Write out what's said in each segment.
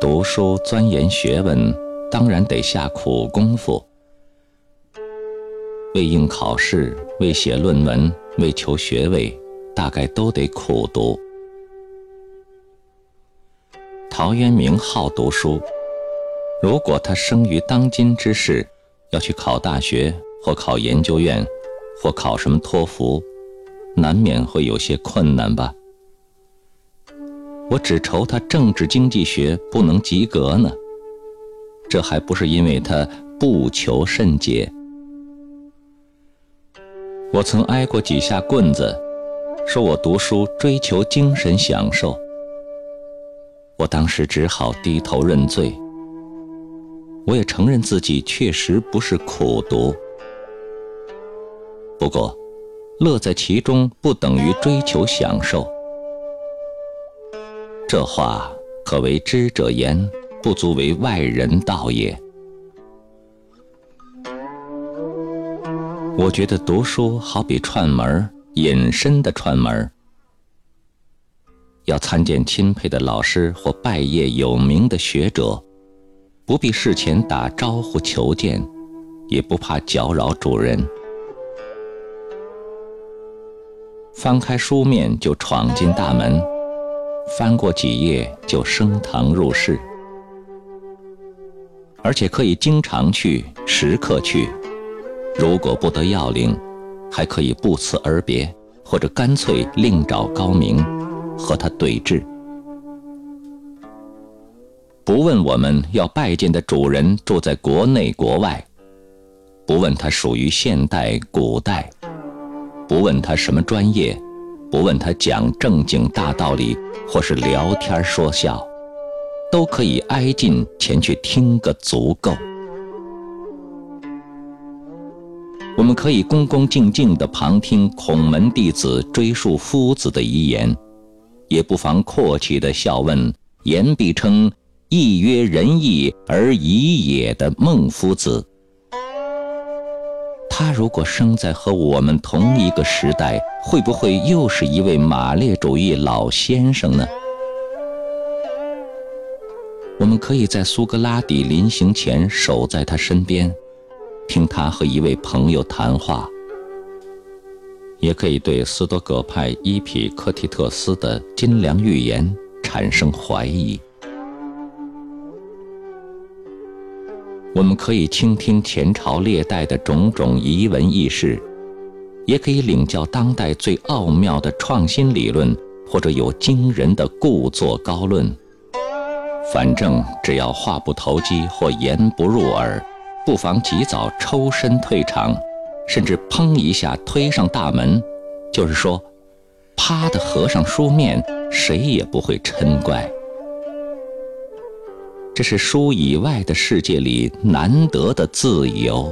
读书钻研学问，当然得下苦功夫。为应考试，为写论文，为求学位，大概都得苦读。陶渊明好读书，如果他生于当今之世，要去考大学或考研究院，或考什么托福，难免会有些困难吧。我只愁他政治经济学不能及格呢，这还不是因为他不求甚解。我曾挨过几下棍子，说我读书追求精神享受。我当时只好低头认罪。我也承认自己确实不是苦读，不过，乐在其中不等于追求享受。这话可为知者言，不足为外人道也。我觉得读书好比串门隐身的串门要参见钦佩的老师或拜谒有名的学者，不必事前打招呼求见，也不怕搅扰主人，翻开书面就闯进大门。翻过几页就升堂入室，而且可以经常去，时刻去。如果不得要领，还可以不辞而别，或者干脆另找高明，和他对峙。不问我们要拜见的主人住在国内国外，不问他属于现代古代，不问他什么专业。不问他讲正经大道理，或是聊天说笑，都可以挨近前去听个足够。我们可以恭恭敬敬地旁听孔门弟子追述夫子的遗言，也不妨阔气地笑问言必称义曰仁义而已也的孟夫子。他如果生在和我们同一个时代，会不会又是一位马列主义老先生呢？我们可以在苏格拉底临行前守在他身边，听他和一位朋友谈话；也可以对斯多葛派伊匹克提特斯的金良预言产生怀疑。我们可以倾听前朝列代的种种遗闻轶事，也可以领教当代最奥妙的创新理论，或者有惊人的故作高论。反正只要话不投机或言不入耳，不妨及早抽身退场，甚至砰一下推上大门，就是说，啪的合上书面，谁也不会嗔怪。这是书以外的世界里难得的自由。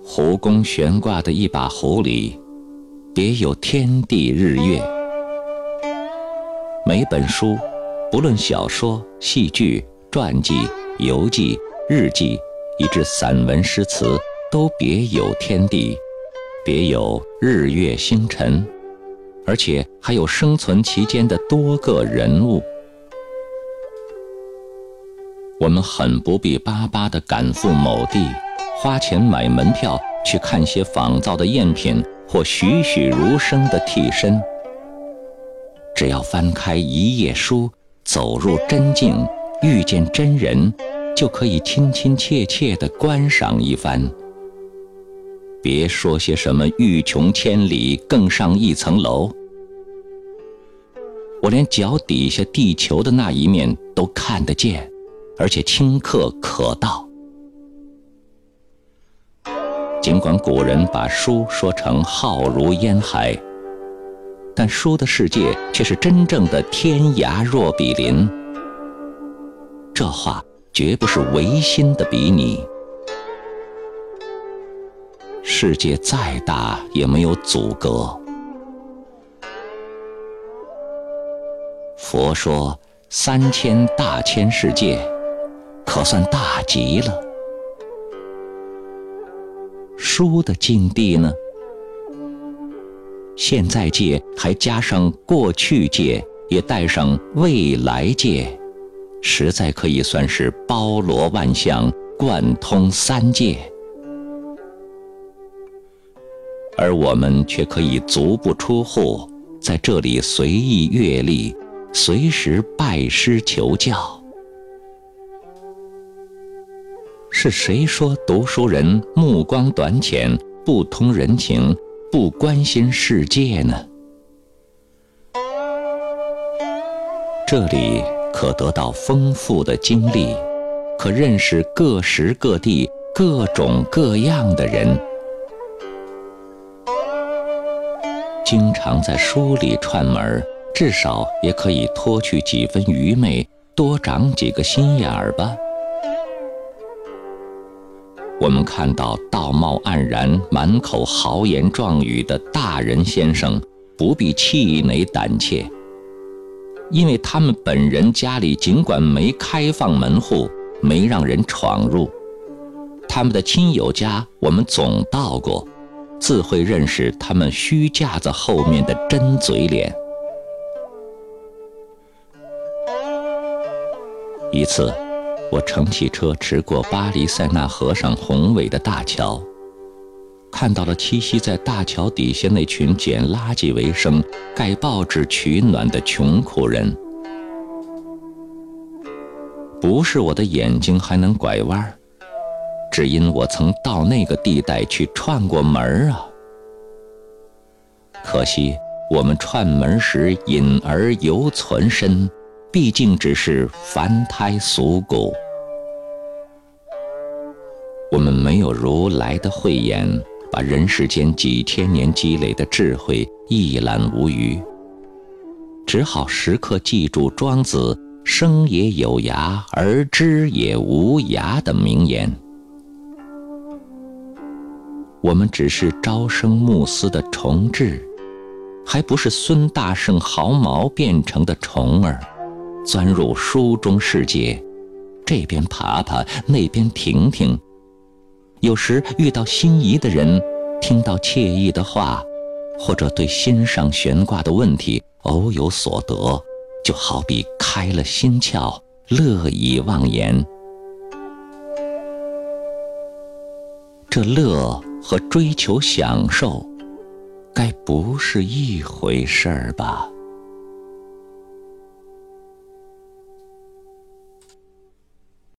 湖宫悬挂的一把壶里，别有天地日月。每本书，不论小说、戏剧、传记、游记、日记，以至散文诗词，都别有天地，别有日月星辰。而且还有生存其间的多个人物，我们很不必巴巴地赶赴某地，花钱买门票去看些仿造的赝品或栩栩如生的替身。只要翻开一页书，走入真境，遇见真人，就可以亲亲切切地观赏一番。别说些什么欲穷千里，更上一层楼。我连脚底下地球的那一面都看得见，而且顷刻可到。尽管古人把书说成浩如烟海，但书的世界却是真正的天涯若比邻。这话绝不是违心的比拟。世界再大也没有阻隔。佛说三千大千世界，可算大极了。书的境地呢？现在界，还加上过去界，也带上未来界，实在可以算是包罗万象，贯通三界。而我们却可以足不出户，在这里随意阅历，随时拜师求教。是谁说读书人目光短浅，不通人情？不关心世界呢？这里可得到丰富的经历，可认识各时各地各种各样的人。经常在书里串门至少也可以脱去几分愚昧，多长几个心眼儿吧。我们看到道貌岸然、满口豪言壮语的大人先生，不必气馁胆怯，因为他们本人家里尽管没开放门户，没让人闯入，他们的亲友家我们总到过，自会认识他们虚架子后面的真嘴脸。一次。我乘汽车驰过巴黎塞纳河上宏伟的大桥，看到了栖息在大桥底下那群捡垃圾为生、盖报纸取暖的穷苦人。不是我的眼睛还能拐弯儿，只因我曾到那个地带去串过门啊。可惜我们串门时隐而犹存身。毕竟只是凡胎俗骨，我们没有如来的慧眼，把人世间几千年积累的智慧一览无余，只好时刻记住庄子“生也有涯，而知也无涯”的名言。我们只是朝生暮死的虫豸，还不是孙大圣毫毛变成的虫儿。钻入书中世界，这边爬爬，那边停停。有时遇到心仪的人，听到惬意的话，或者对心上悬挂的问题偶有所得，就好比开了心窍，乐以忘言。这乐和追求享受，该不是一回事儿吧？